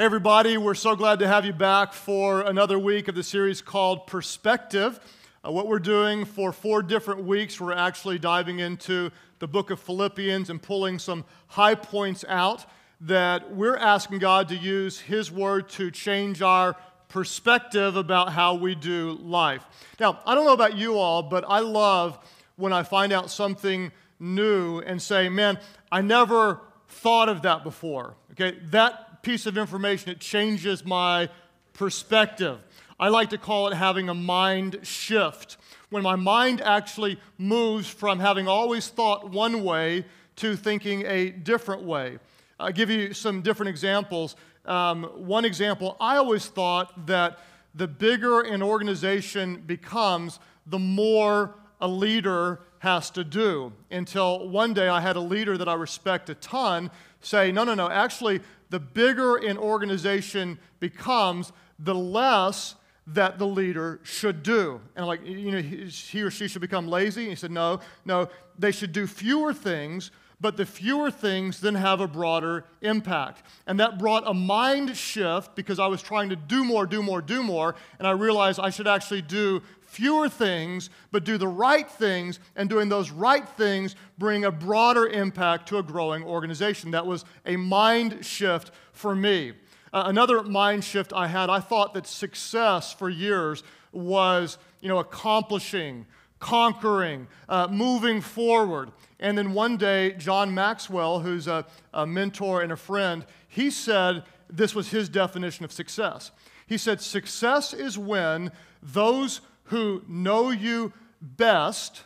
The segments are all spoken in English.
Everybody, we're so glad to have you back for another week of the series called Perspective. Uh, what we're doing for four different weeks, we're actually diving into the book of Philippians and pulling some high points out that we're asking God to use His word to change our perspective about how we do life. Now, I don't know about you all, but I love when I find out something new and say, man, I never thought of that before. Okay, that piece of information, it changes my perspective. I like to call it having a mind shift. When my mind actually moves from having always thought one way to thinking a different way. I'll give you some different examples. Um, one example, I always thought that the bigger an organization becomes, the more a leader has to do. Until one day I had a leader that I respect a ton say, no, no, no, actually, the bigger an organization becomes, the less that the leader should do. And like, you know, he or she should become lazy. And he said, no, no, they should do fewer things, but the fewer things then have a broader impact. And that brought a mind shift because I was trying to do more, do more, do more, and I realized I should actually do fewer things, but do the right things, and doing those right things bring a broader impact to a growing organization. That was a mind shift for me. Uh, another mind shift I had, I thought that success for years was, you know, accomplishing, conquering, uh, moving forward. And then one day, John Maxwell, who's a, a mentor and a friend, he said this was his definition of success. He said, Success is when those who know you best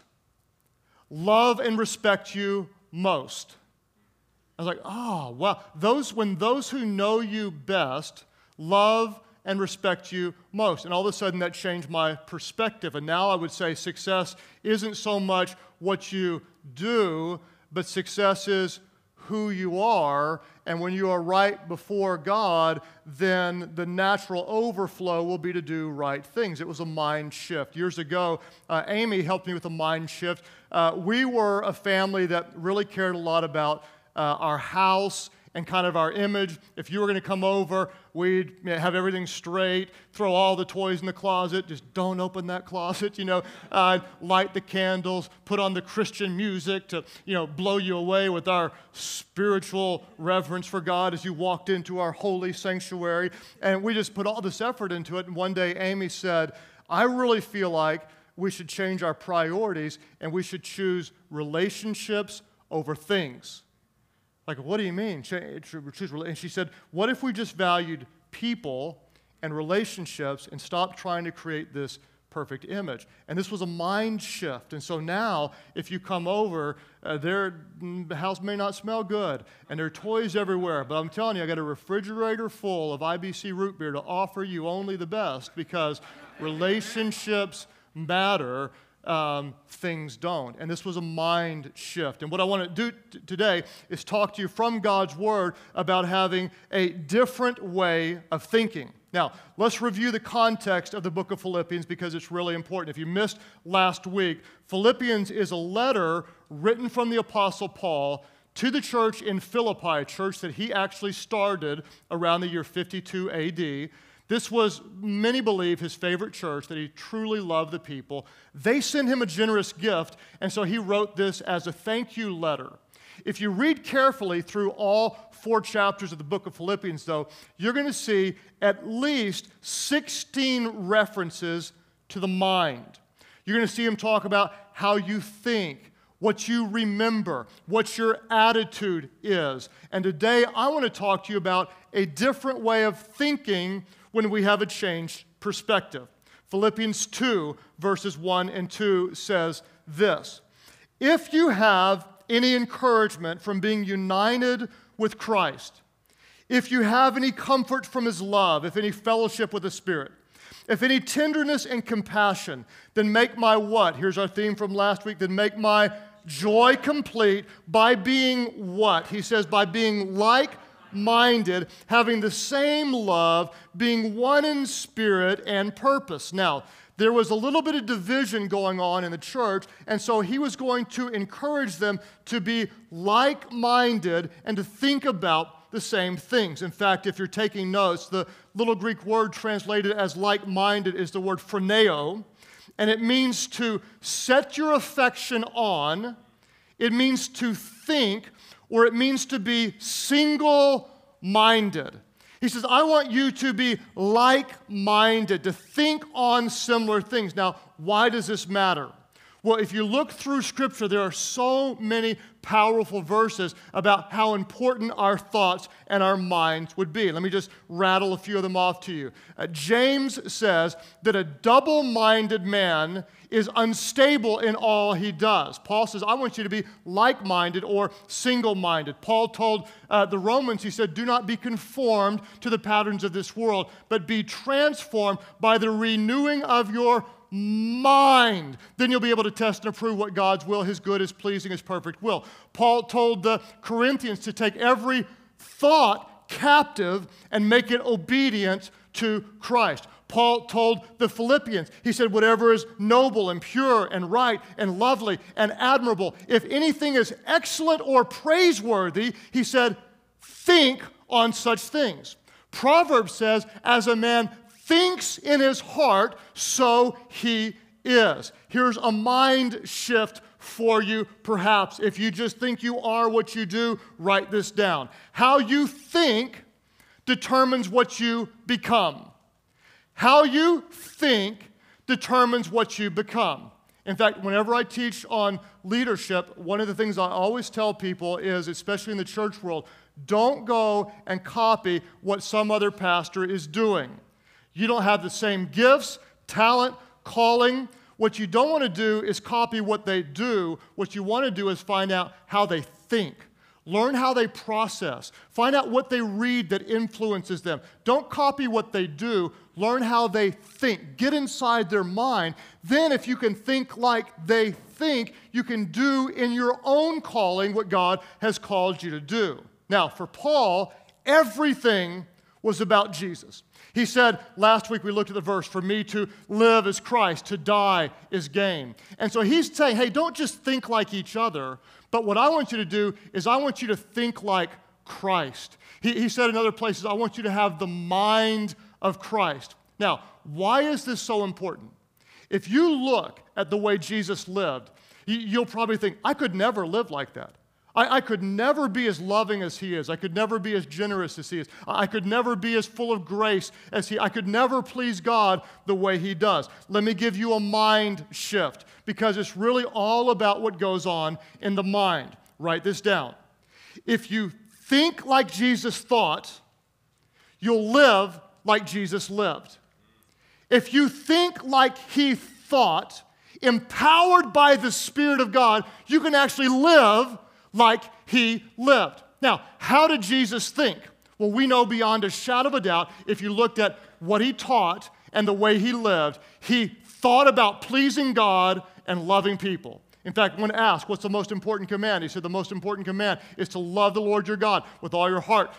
love and respect you most. I was like, ah, oh, wow. Those, when those who know you best love and respect you most. And all of a sudden, that changed my perspective. And now I would say success isn't so much what you do, but success is who you are. And when you are right before God, then the natural overflow will be to do right things. It was a mind shift. Years ago, uh, Amy helped me with a mind shift. Uh, we were a family that really cared a lot about uh, our house and kind of our image. If you were going to come over, we'd have everything straight, throw all the toys in the closet, just don't open that closet, you know, uh, light the candles, put on the Christian music to, you know, blow you away with our spiritual reverence for God as you walked into our holy sanctuary. And we just put all this effort into it. And one day, Amy said, I really feel like we should change our priorities and we should choose relationships over things. Like, what do you mean? And she said, What if we just valued people and relationships and stopped trying to create this perfect image? And this was a mind shift. And so now, if you come over, uh, their, mm, house may not smell good and there are toys everywhere. But I'm telling you, I got a refrigerator full of IBC root beer to offer you only the best because relationships matter um, things don't. And this was a mind shift. And what I want to do t- today is talk to you from God's Word about having a different way of thinking. Now, let's review the context of the book of Philippians because it's really important. If you missed last week, Philippians is a letter written from the Apostle Paul to the church in Philippi, a church that he actually started around the year 52 AD. This was, many believe, his favorite church, that he truly loved the people. They sent him a generous gift, and so he wrote this as a thank you letter. If you read carefully through all four chapters of the book of Philippians, though, you're going to see at least 16 references to the mind. You're going to see him talk about how you think, what you remember, what your attitude is. And today I want to talk to you about a different way of thinking when we have a changed perspective. Philippians 2, verses 1 and 2 says this If you have any encouragement from being united with Christ, if you have any comfort from his love, if any fellowship with the Spirit, if any tenderness and compassion, then make my what? Here's our theme from last week. Then make my joy complete by being what? He says, by being like minded, having the same love, being one in spirit and purpose. Now, there was a little bit of division going on in the church, and so he was going to encourage them to be like minded and to think about the same things. In fact, if you're taking notes, the little Greek word translated as like minded is the word phroneo, and it means to set your affection on, it means to think, or it means to be single minded. He says, I want you to be like minded, to think on similar things. Now, why does this matter? Well, if you look through Scripture, there are so many powerful verses about how important our thoughts and our minds would be. Let me just rattle a few of them off to you. Uh, James says that a double minded man is unstable in all he does. Paul says, I want you to be like minded or single minded. Paul told uh, the Romans, he said, Do not be conformed to the patterns of this world, but be transformed by the renewing of your mind. Then you'll be able to test and approve what God's will, His good, His pleasing, His perfect will. Paul told the Corinthians to take every thought captive and make it obedient to Christ. Paul told the Philippians, he said, whatever is noble and pure and right and lovely and admirable, if anything is excellent or praiseworthy, he said, think on such things. Proverbs says, as a man thinks in his heart, so he is. Here's a mind shift for you, perhaps. If you just think you are what you do, write this down. How you think determines what you become. How you think determines what you become. In fact, whenever I teach on leadership, one of the things I always tell people is, especially in the church world, don't go and copy what some other pastor is doing. You don't have the same gifts, talent, calling. What you don't want to do is copy what they do. What you want to do is find out how they think. Learn how they process. Find out what they read that influences them. Don't copy what they do. Learn how they think. Get inside their mind. Then, if you can think like they think, you can do in your own calling what God has called you to do. Now, for Paul, everything was about Jesus. He said, last week we looked at the verse, for me to live is Christ, to die is gain. And so he's saying, hey, don't just think like each other, but what I want you to do is I want you to think like Christ. He, he said in other places, I want you to have the mind of Christ. Now, why is this so important? If you look at the way Jesus lived, you'll probably think, I could never live like that. I, I, could never be as loving as he is. I could never be as generous as he is. I could never be as full of grace as he. I could never please God the way he does. Let me give you a mind shift because it's really all about what goes on in the mind. Write this down. If you think like Jesus thought, you'll live like Jesus lived. If you think like he thought, empowered by the Spirit of God, you can actually live like he lived. Now, how did Jesus think? Well, we know beyond a shadow of a doubt, if you looked at what he taught and the way he lived, he thought about pleasing God and loving people. In fact, when asked, what's the most important command? He said, the most important command is to love the Lord your God with all your heart,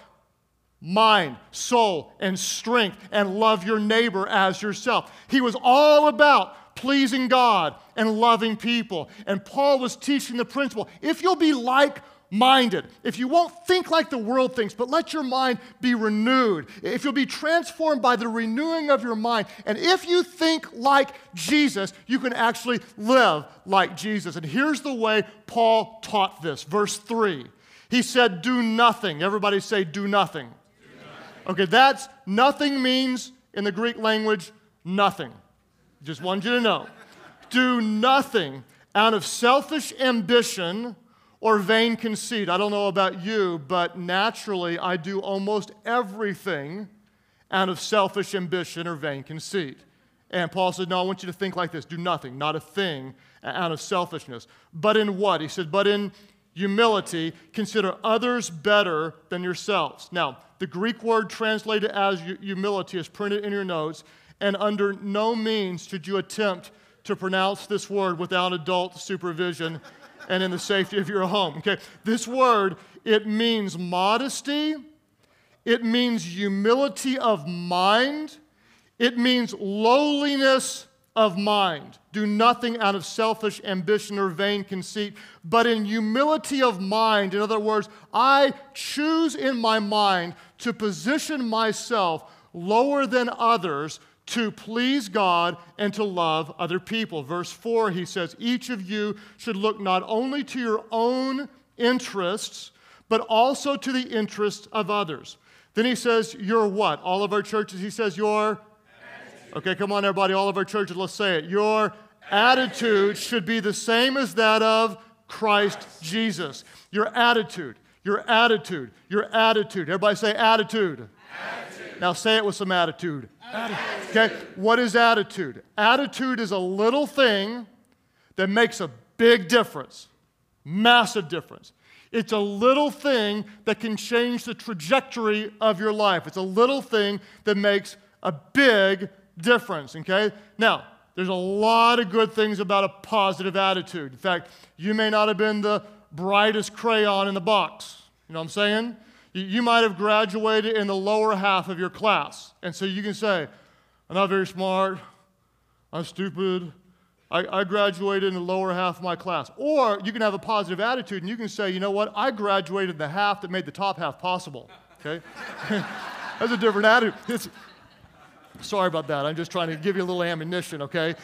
mind, soul, and strength, and love your neighbor as yourself. He was all about pleasing God and loving people. And Paul was teaching the principle if you'll be like minded, if you won't think like the world thinks, but let your mind be renewed, if you'll be transformed by the renewing of your mind, and if you think like Jesus, you can actually live like Jesus. And here's the way Paul taught this. Verse 3. He said, Do nothing. Everybody say, Do nothing. Do nothing. Okay, that's nothing means in the Greek language, nothing. Just want you to know. Do nothing out of selfish ambition or vain conceit. I don't know about you, but naturally I do almost everything out of selfish ambition or vain conceit. And Paul said, No, I want you to think like this do nothing, not a thing out of selfishness. But in what? He said, But in humility, consider others better than yourselves. Now, the Greek word translated as humility is printed in your notes and under no means should you attempt to pronounce this word without adult supervision and in the safety of your home. Okay, this word, it means modesty, it means humility of mind, it means lowliness of mind. Do nothing out of selfish ambition or vain conceit, but in humility of mind. In other words, I choose in my mind to position myself lower than others to please God and to love other people. Verse 4, he says, Each of you should look not only to your own interests, but also to the interests of others. Then he says, You're what? All of our churches, he says, Your Okay, come on, everybody, all of our churches, let's say it. Your attitude should be the same as that of Christ Jesus. Your attitude, your attitude, your attitude. Everybody say attitude. attitude. Now say it with some attitude. attitude. Okay, what is attitude? Attitude is a little thing that makes a big difference, massive difference. It's a little thing that can change the trajectory of your life. It's a little thing that makes a big difference, okay? Now, there's a lot of good things about a positive attitude. In fact, you may not have been the brightest crayon in the box. You know what I'm saying? You might have graduated in the lower half of your class. And so you can say, I'm not very smart, I'm stupid, I, I, graduated in the lower half of my class. Or you can have a positive attitude and you can say, you know what, I graduated in the half that made the top half possible. Okay? That's a different attitude. It's, Sorry about that. I'm just trying to give you a little ammunition, okay?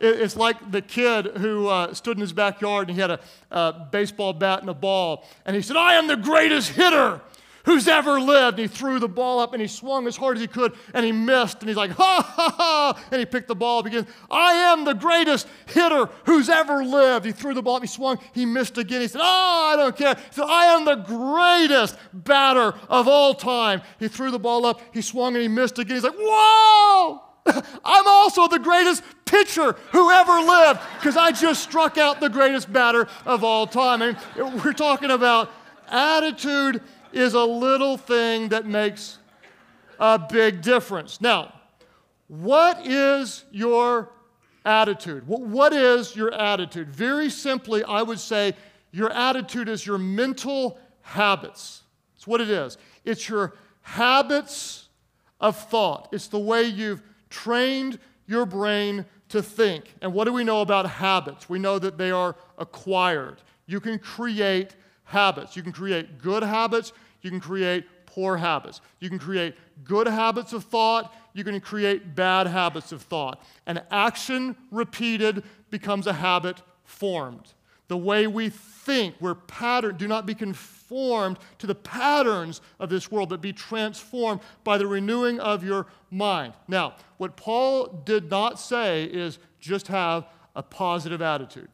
It's like the kid who uh, stood in his backyard and he had a, a baseball bat and a ball, and he said, I am the greatest hitter who's ever lived. And he threw the ball up and he swung as hard as he could and he missed. And he's like, ha ha ha. And he picked the ball up again. I am the greatest hitter who's ever lived. He threw the ball up, he swung, he missed again. He said, Oh, I don't care. He said, I am the greatest batter of all time. He threw the ball up, he swung and he missed again. He's like, Whoa! I'm also the greatest pitcher who ever lived because I just struck out the greatest batter of all time. I mean, we're talking about attitude is a little thing that makes a big difference. Now, what is your attitude? What is your attitude? Very simply, I would say your attitude is your mental habits. It's what it is. It's your habits of thought. It's the way you've trained your brain to think. And what do we know about habits? We know that they are acquired. You can create habits. You can create good habits, you can create poor habits. You can create good habits of thought, you can create bad habits of thought. An action repeated becomes a habit formed. The way we think, we're patterned, do not be conformed to the patterns of this world, but be transformed by the renewing of your mind. Now, what Paul did not say is just have a positive attitude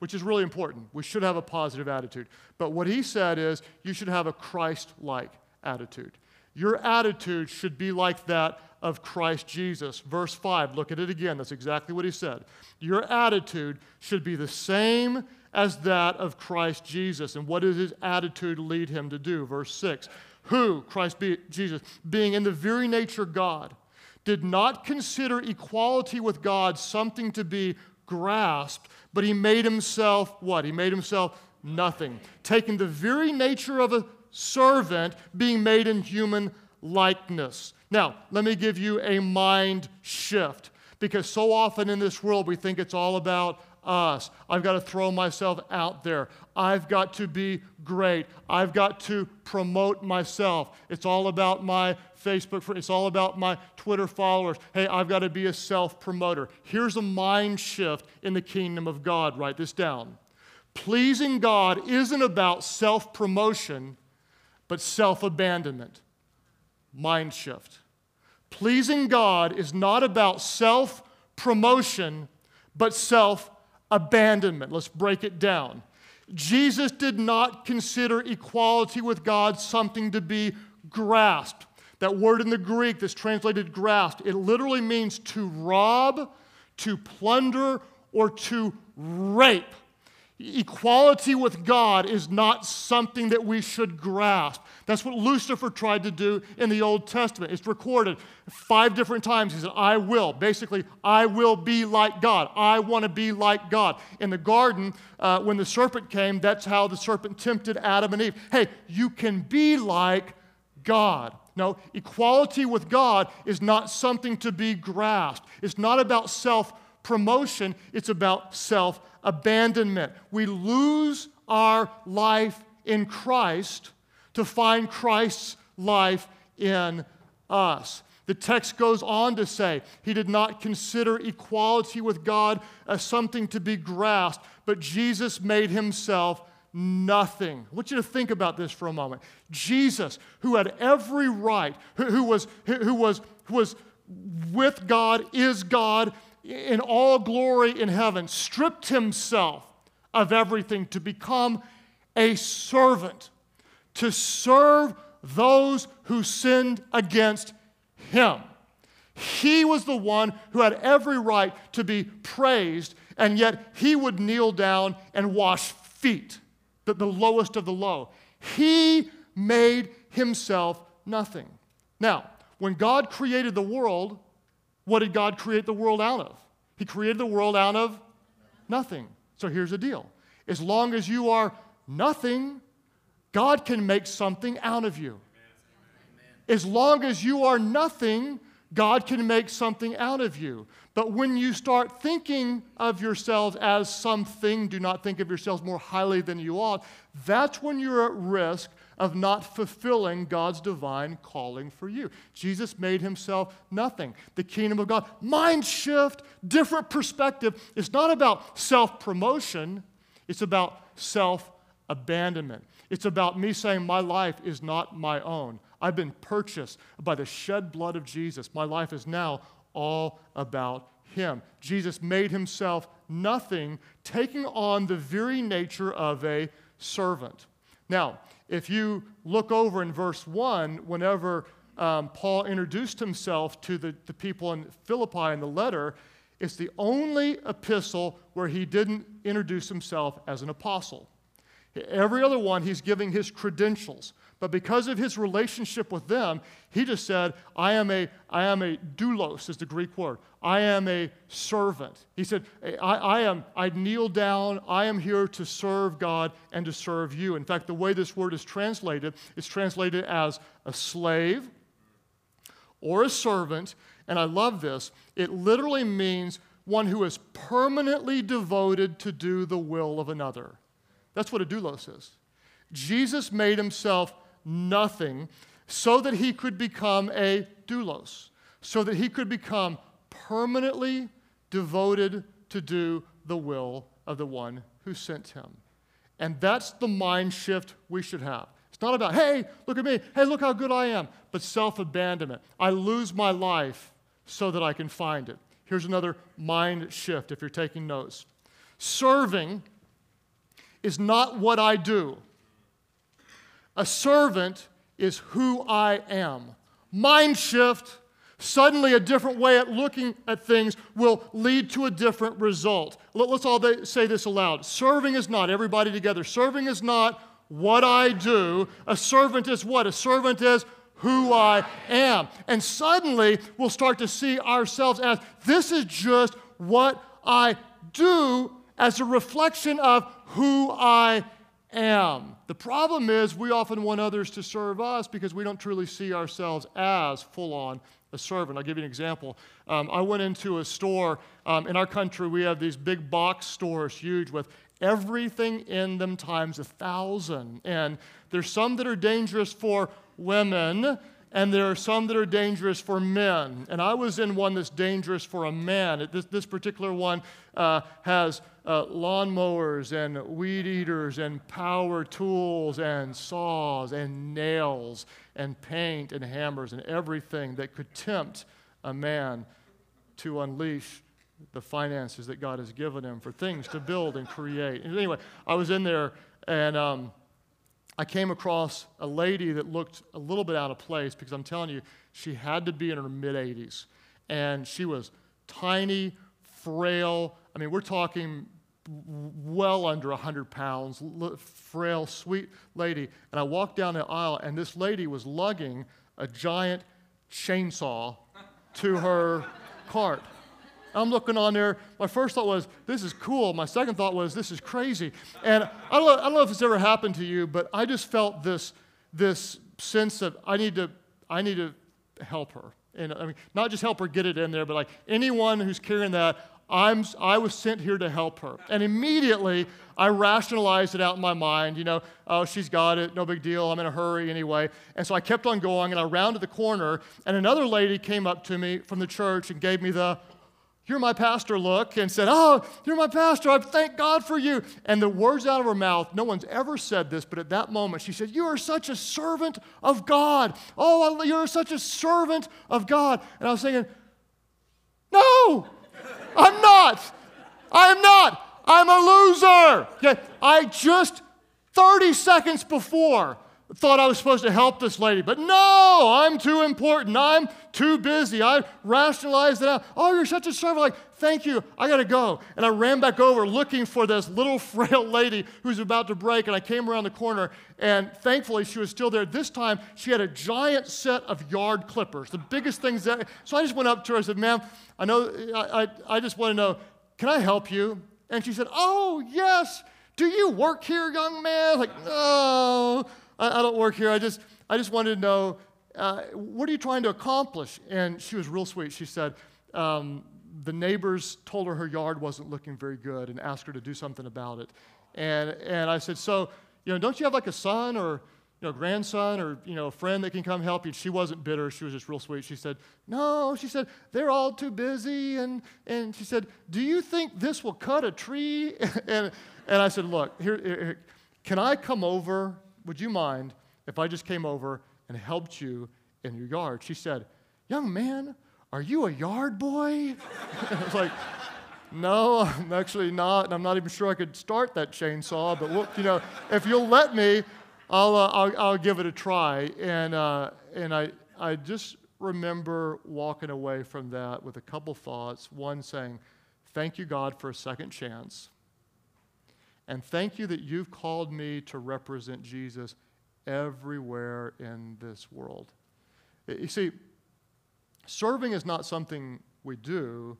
which is really important. We should have a positive attitude. But what he said is you should have a Christ like attitude. Your attitude should be like that of Christ Jesus. Verse 5, look at it again. That's exactly what he said. Your attitude should be the same as that of Christ Jesus. And what does his attitude lead him to do? Verse 6 Who, Christ be, Jesus, being in the very nature God, did not consider equality with God something to be grasped, but he made himself what? He made himself nothing, taking the very nature of a servant, being made in human likeness. Now, let me give you a mind shift because so often in this world we think it's all about us. I've got to throw myself out there. I've got to be great. I've got to promote myself. It's all about my Facebook, it's all about my Twitter followers. Hey, I've got to be a self promoter. Here's a mind shift in the kingdom of God. Write this down. Pleasing God isn't about self promotion, but self abandonment. Mind shift. Pleasing God is not about self promotion, but self abandonment. Let's break it down. Jesus did not consider equality with God something to be grasped. That word in the Greek that's translated grasped, it literally means to rob, to plunder, or to rape. Equality with God is not something that we should grasp. That's what Lucifer tried to do in the Old Testament. It's recorded five different times. He said, I will. Basically, I will be like God. I want to be like God. In the garden, uh, when the serpent came, that's how the serpent tempted Adam and Eve. Hey, you can be like God. No, equality with God is not something to be grasped. It's not about self promotion, it's about self abandonment. We lose our life in Christ to find Christ's life in us. The text goes on to say he did not consider equality with God as something to be grasped, but Jesus made himself nothing. I want you to think about this for a moment. Jesus, who had every right, who, who was, who, was, who was with God, is God in all glory in heaven, stripped himself of everything to become a servant, to serve those who sinned against him. He was the one who had every right to be praised, and yet he would kneel down and wash feet the, the lowest of the low. He made himself nothing. Now, when God created the world, what did God create the world out of? He created the world out of nothing. So here's the deal as long as you are nothing, God can make something out of you. As long as you are nothing, God can make something out of you. But when you start thinking of yourselves as something, do not think of yourselves more highly than you ought, that's when you're at risk of not fulfilling God's divine calling for you. Jesus made himself nothing. The kingdom of God, mind shift, different perspective. It's not about self promotion, it's about self abandonment. It's about me saying, My life is not my own. I've been purchased by the shed blood of Jesus. My life is now all about Him. Jesus made Himself nothing, taking on the very nature of a servant. Now, if you look over in verse 1, whenever um, Paul introduced himself to the, the people in Philippi in the letter, it's the only epistle where he didn't introduce himself as an apostle. Every other one, he's giving his credentials. But because of his relationship with them, he just said, I am a, I am a doulos, is the Greek word. I am a servant. He said, I, I, am, I kneel down, I am here to serve God and to serve you. In fact, the way this word is translated, is translated as a slave or a servant. And I love this. It literally means one who is permanently devoted to do the will of another. That's what a doulos is. Jesus made himself nothing so that he could become a doulos, so that he could become permanently devoted to do the will of the one who sent him. And that's the mind shift we should have. It's not about, hey, look at me, hey, look how good I am, but self abandonment. I lose my life so that I can find it. Here's another mind shift if you're taking notes. Serving is not what I do. A servant is who I am. Mind shift, suddenly a different way at looking at things will lead to a different result. Let's all say this aloud. Serving is not, everybody together, serving is not what I do. A servant is what? A servant is who I am. And suddenly we'll start to see ourselves as this is just what I do as a reflection of who I am. The problem is we often want others to serve us because we don't truly see ourselves as full on a servant. I'll give you an example. Um, I went into a store. Um, in our country, we have these big box stores, huge, with everything in them times a thousand. And there's some that are dangerous for women, and there are some that are dangerous for men. And I was in one that's dangerous for a man. This, this particular one uh, has uh, lawnmowers and weed eaters and power tools and saws and nails and paint and hammers and everything that could tempt a man to unleash the finances that God has given him for things to build and create. And anyway, I was in there and um, I came across a lady that looked a little bit out of place because I'm telling you, she had to be in her mid 80s. And she was tiny, frail. I mean, we're talking well under 100 pounds, frail, sweet lady. And I walked down the aisle, and this lady was lugging a giant chainsaw to her cart. I'm looking on there. My first thought was, this is cool. My second thought was, this is crazy. And I don't, know, I don't know if it's ever happened to you, but I just felt this, this sense of I need to, I need to help her. And I mean, not just help her get it in there, but like anyone who's carrying that, I'm, I was sent here to help her. And immediately, I rationalized it out in my mind. You know, oh, she's got it, no big deal, I'm in a hurry anyway. And so I kept on going, and I rounded the corner, and another lady came up to me from the church and gave me the, you're my pastor look, and said, Oh, you're my pastor. I thank God for you. And the words out of her mouth, no one's ever said this, but at that moment, she said, You are such a servant of God. Oh, you're such a servant of God. And I was thinking, No, I'm not. I'm not. I'm a loser. I just 30 seconds before thought I was supposed to help this lady, but no, I'm too important. I'm too busy. I rationalized it out. Oh, you're such a servant. Like, thank you. I got to go. And I ran back over looking for this little frail lady who's about to break. And I came around the corner, and thankfully she was still there. This time she had a giant set of yard clippers, the biggest things that. So I just went up to her. I said, ma'am, I know, I, I, I just want to know, can I help you? And she said, oh, yes. Do you work here, young man? Like, no. I, I don't work here. I just, I just wanted to know, uh, what are you trying to accomplish? And she was real sweet. She said, um, the neighbors told her her yard wasn't looking very good and asked her to do something about it. And, and I said, so, you know, don't you have like a son or, you know, grandson or, you know, a friend that can come help you? She wasn't bitter. She was just real sweet. She said, no, she said, they're all too busy. And, and she said, do you think this will cut a tree? and, and I said, look, here, here, can I come over would you mind if I just came over and helped you in your yard? She said, Young man, are you a yard boy? I was like, No, I'm actually not. And I'm not even sure I could start that chainsaw, but we'll, you know, if you'll let me, I'll, uh, I'll, I'll, give it a try. And, uh, and I, I just remember walking away from that with a couple thoughts. One saying, Thank you, God, for a second chance. And thank you that you've called me to represent Jesus everywhere in this world. You see, serving is not something we do,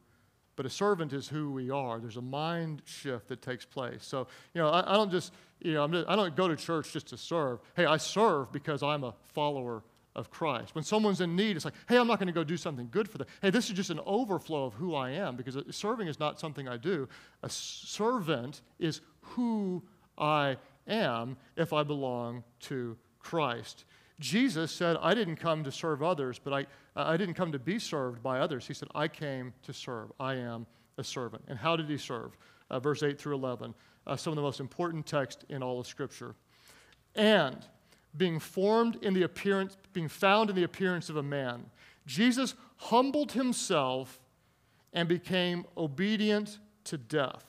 but a servant is who we are. There's a mind shift that takes place. So, you know, I, I don't just, you know, just, I don't go to church just to serve. Hey, I serve because I'm a follower of Christ. When someone's in need, it's like, hey, I'm not going to go do something good for them. Hey, this is just an overflow of who I am because serving is not something I do. A servant is who I am if I belong to Christ. Jesus said, I didn't come to serve others, but I, I didn't come to be served by others. He said, I came to serve. I am a servant. And how did he serve? Uh, verse 8 through 11, uh, some of the most important text in all of Scripture. And being formed in the appearance, being found in the appearance of a man, Jesus humbled himself and became obedient to death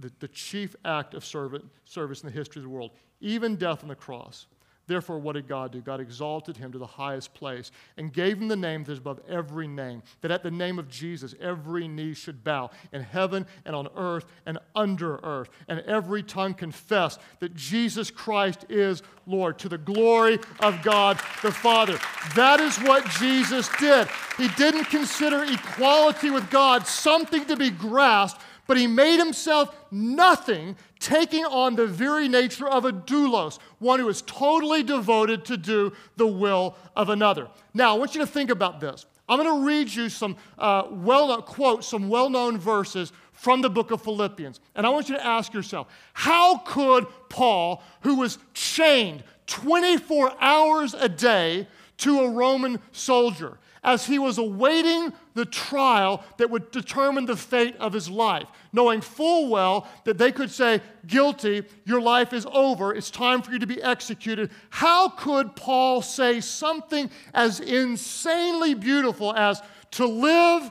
the, the chief act of servant, service in the history of the world, even death on the cross. Therefore, what did God do? God exalted him to the highest place and gave him the name that is above every name, that at the name of Jesus, every knee should bow in heaven and on earth and under earth, and every tongue confess that Jesus Christ is Lord, to the glory of God the Father. That is what Jesus did. He didn't consider equality with God something to be grasped, but he made himself nothing, taking on the very nature of a doulos, one who is totally devoted to do the will of another. Now, I want you to think about this. I'm going to read you some uh, well quote some well-known verses from the book of Philippians, and I want you to ask yourself: How could Paul, who was chained 24 hours a day to a Roman soldier, as he was awaiting the trial that would determine the fate of his life, knowing full well that they could say, Guilty, your life is over, it's time for you to be executed. How could Paul say something as insanely beautiful as, To live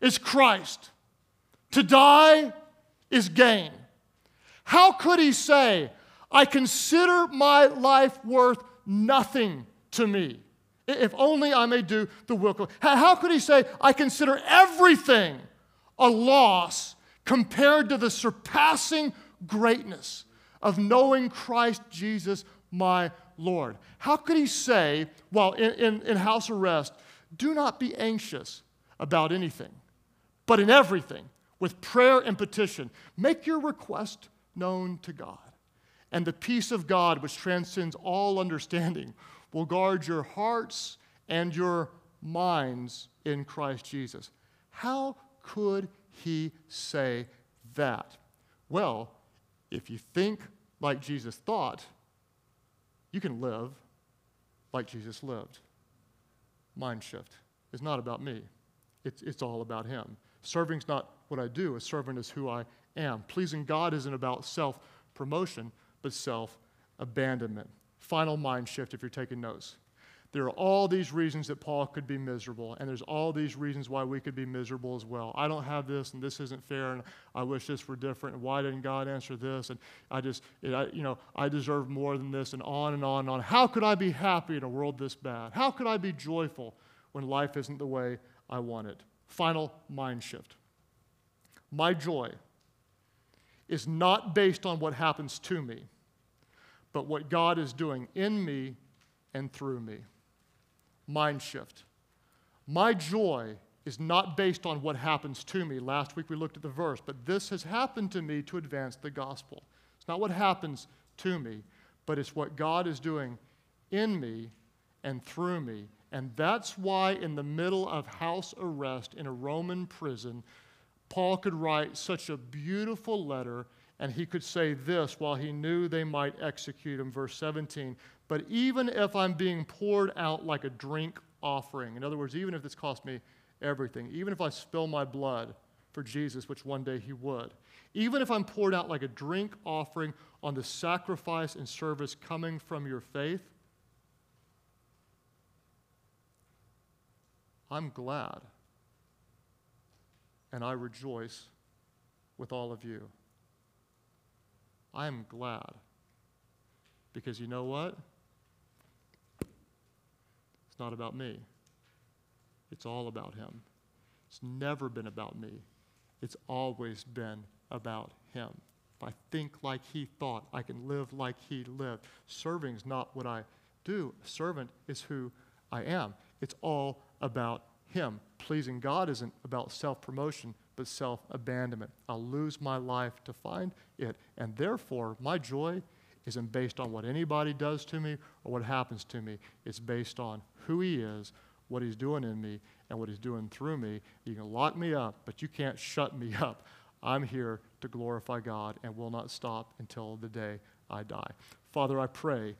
is Christ, to die is gain? How could he say, I consider my life worth nothing to me? If only I may do the will of How could he say, I consider everything a loss compared to the surpassing greatness of knowing Christ Jesus my Lord? How could he say, while in, in, in house arrest, do not be anxious about anything, but in everything, with prayer and petition, make your request known to God. And the peace of God, which transcends all understanding, will guard your hearts and your minds in Christ Jesus. How could he say that? Well, if you think like Jesus thought, you can live like Jesus lived. Mind shift. It's not about me, it's, it's all about him. Serving's not what I do, a servant is who I am. Pleasing God isn't about self promotion, but self abandonment. Final mind shift if you're taking notes. There are all these reasons that Paul could be miserable, and there's all these reasons why we could be miserable as well. I don't have this, and this isn't fair, and I wish this were different, and why didn't God answer this? And I just, I, you know, I deserve more than this, and on and on and on. How could I be happy in a world this bad? How could I be joyful when life isn't the way I want it? Final mind shift. My joy is not based on what happens to me, but what God is doing in me and through me. Mind shift. My joy is not based on what happens to me. Last week we looked at the verse, but this has happened to me to advance the gospel. It's not what happens to me, but it's what God is doing in me and through me. And that's why, in the middle of house arrest in a Roman prison, Paul could write such a beautiful letter and he could say this while he knew they might execute him. Verse 17. But even if I'm being poured out like a drink offering, in other words, even if this cost me everything, even if I spill my blood for Jesus, which one day he would, even if I'm poured out like a drink offering on the sacrifice and service coming from your faith, I'm glad and I rejoice with all of you. I am glad because you know what? It's not about me, it's all about Him. It's never been about me, it's always been about Him. If I think like He thought, I can live like He lived. Serving's not what I do, a servant is who I am. It's all about him. Pleasing God isn't about self promotion, but self abandonment. I'll lose my life to find it. And therefore, my joy isn't based on what anybody does to me or what happens to me. It's based on who He is, what He's doing in me, and what He's doing through me. You can lock me up, but you can't shut me up. I'm here to glorify God and will not stop until the day I die. Father, I pray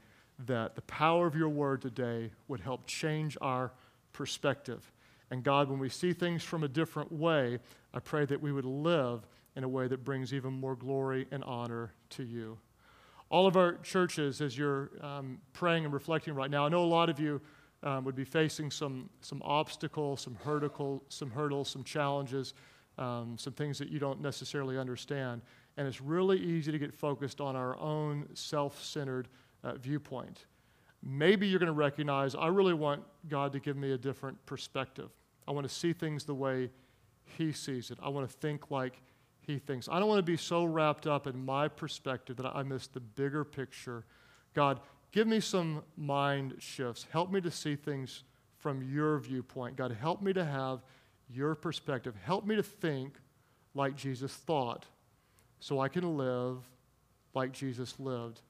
that the power of your word today would help change our perspective and God, when we see things from a different way, I pray that we would live in a way that brings even more glory and honor to you. All of our churches, as you're um, praying and reflecting right now, I know a lot of you um, would be facing some, some obstacles, some, hurticle, some hurdles, some challenges, um, some things that you don't necessarily understand. And it's really easy to get focused on our own self centered uh, viewpoint maybe you're going to recognize I really want God to give me a different perspective. I want to see things the way He sees it. I want to think like He thinks. I don't want to be so wrapped up in my perspective that I miss the bigger picture. God, give me some mind shifts. Help me to see things from your viewpoint. God, help me to have your perspective. Help me to think like Jesus thought so I can live like Jesus lived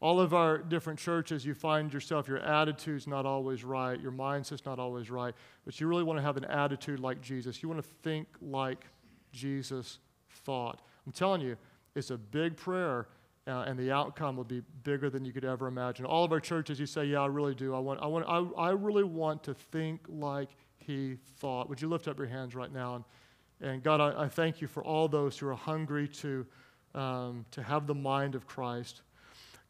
all of our different churches, you find yourself, your attitude's not always right, your mindset's not always right, but you really want to have an attitude like Jesus. You want to think like Jesus thought. I'm telling you, it's a big prayer, uh, and the outcome will be bigger than you could ever imagine. All of our churches, you say, Yeah, I really do. I, want, I, want, I, I really want to think like he thought. Would you lift up your hands right now? And, and God, I, I thank you for all those who are hungry to, um, to have the mind of Christ.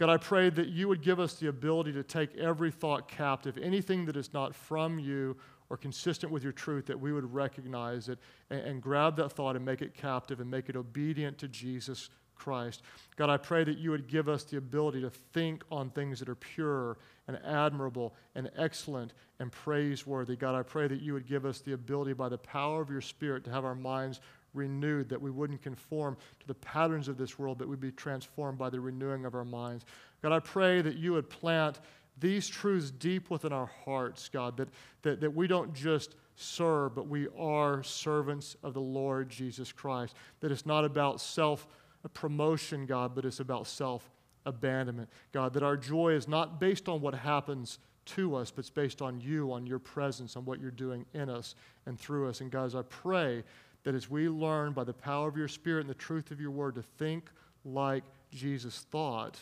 God, I pray that you would give us the ability to take every thought captive, anything that is not from you or consistent with your truth, that we would recognize it and, and grab that thought and make it captive and make it obedient to Jesus Christ. God, I pray that you would give us the ability to think on things that are pure and admirable and excellent and praiseworthy. God, I pray that you would give us the ability by the power of your Spirit to have our minds renewed, that we wouldn't conform to the patterns of this world, but we'd be transformed by the renewing of our minds. God, I pray that you would plant these truths deep within our hearts, God, that, that, that we don't just serve, but we are servants of the Lord Jesus Christ. That it's not about self promotion, God, but it's about self abandonment, God. That our joy is not based on what happens to us, but it's based on you, on your presence, on what you're doing in us and through us. And guys, I pray that as we learn by the power of your Spirit and the truth of your word to think like Jesus thought,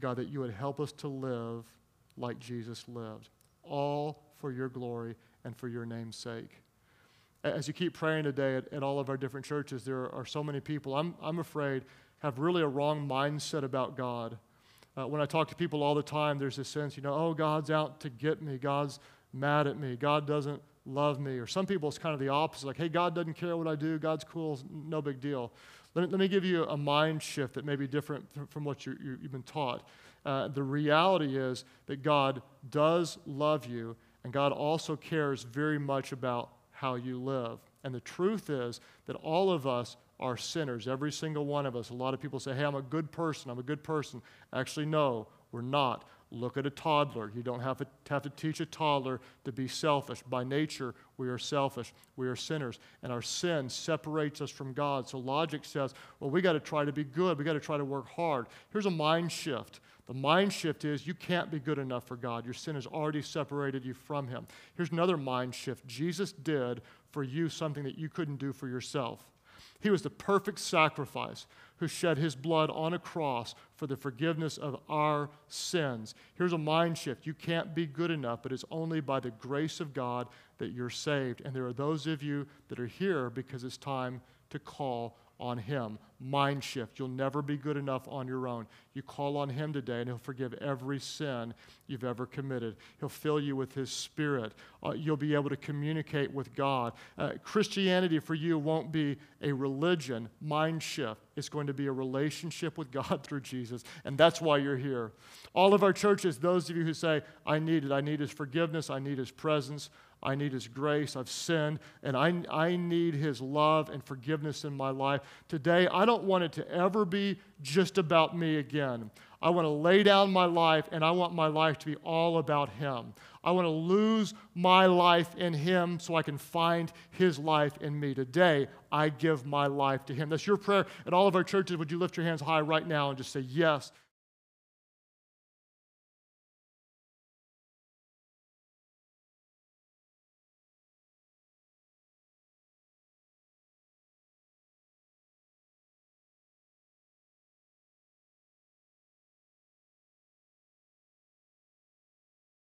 God, that you would help us to live like Jesus lived, all for your glory and for your name's sake. As you keep praying today at, at all of our different churches, there are so many people, I'm, I'm afraid, have really a wrong mindset about God. Uh, when I talk to people all the time, there's this sense, you know, oh, God's out to get me. God's mad at me. God doesn't love me. Or some people, it's kind of the opposite like, hey, God doesn't care what I do. God's cool. No big deal. Let me, let me give you a mind shift that may be different from what you, you, have been taught. Uh, the reality is that God does love you, and God also cares very much about how you live. And the truth is that all of us are sinners, every single one of us. A lot of people say, hey, I'm a good person, I'm a good person. Actually, no, we're not. Look at a toddler. You don't have to, have to teach a toddler to be selfish. By nature, we are selfish. We are sinners. And our sin separates us from God. So logic says, well, we got to try to be good. We got to try to work hard. Here's a mind shift. The mind shift is you can't be good enough for God. Your sin has already separated you from Him. Here's another mind shift Jesus did for you something that you couldn't do for yourself. He was the perfect sacrifice who shed his blood on a cross for the forgiveness of our sins. Here's a mind shift. You can't be good enough, but it's only by the grace of God that you're saved. And there are those of you that are here because it's time to call on Him. Mind shift. You'll never be good enough on your own. You call on Him today, and He'll forgive every sin you've ever committed. He'll fill you with His Spirit. Uh, you'll be able to communicate with God. Uh, Christianity for you won't be a religion, mind shift. It's going to be a relationship with God through Jesus, and that's why you're here. All of our churches, those of you who say, I need it, I need His forgiveness, I need His presence, I need His grace. I've sinned, and I, I need His love and forgiveness in my life. Today, I don't want it to ever be just about me again. I want to lay down my life, and I want my life to be all about Him. I want to lose my life in Him so I can find His life in me. Today, I give my life to Him. That's your prayer at all of our churches. Would you lift your hands high right now and just say, Yes?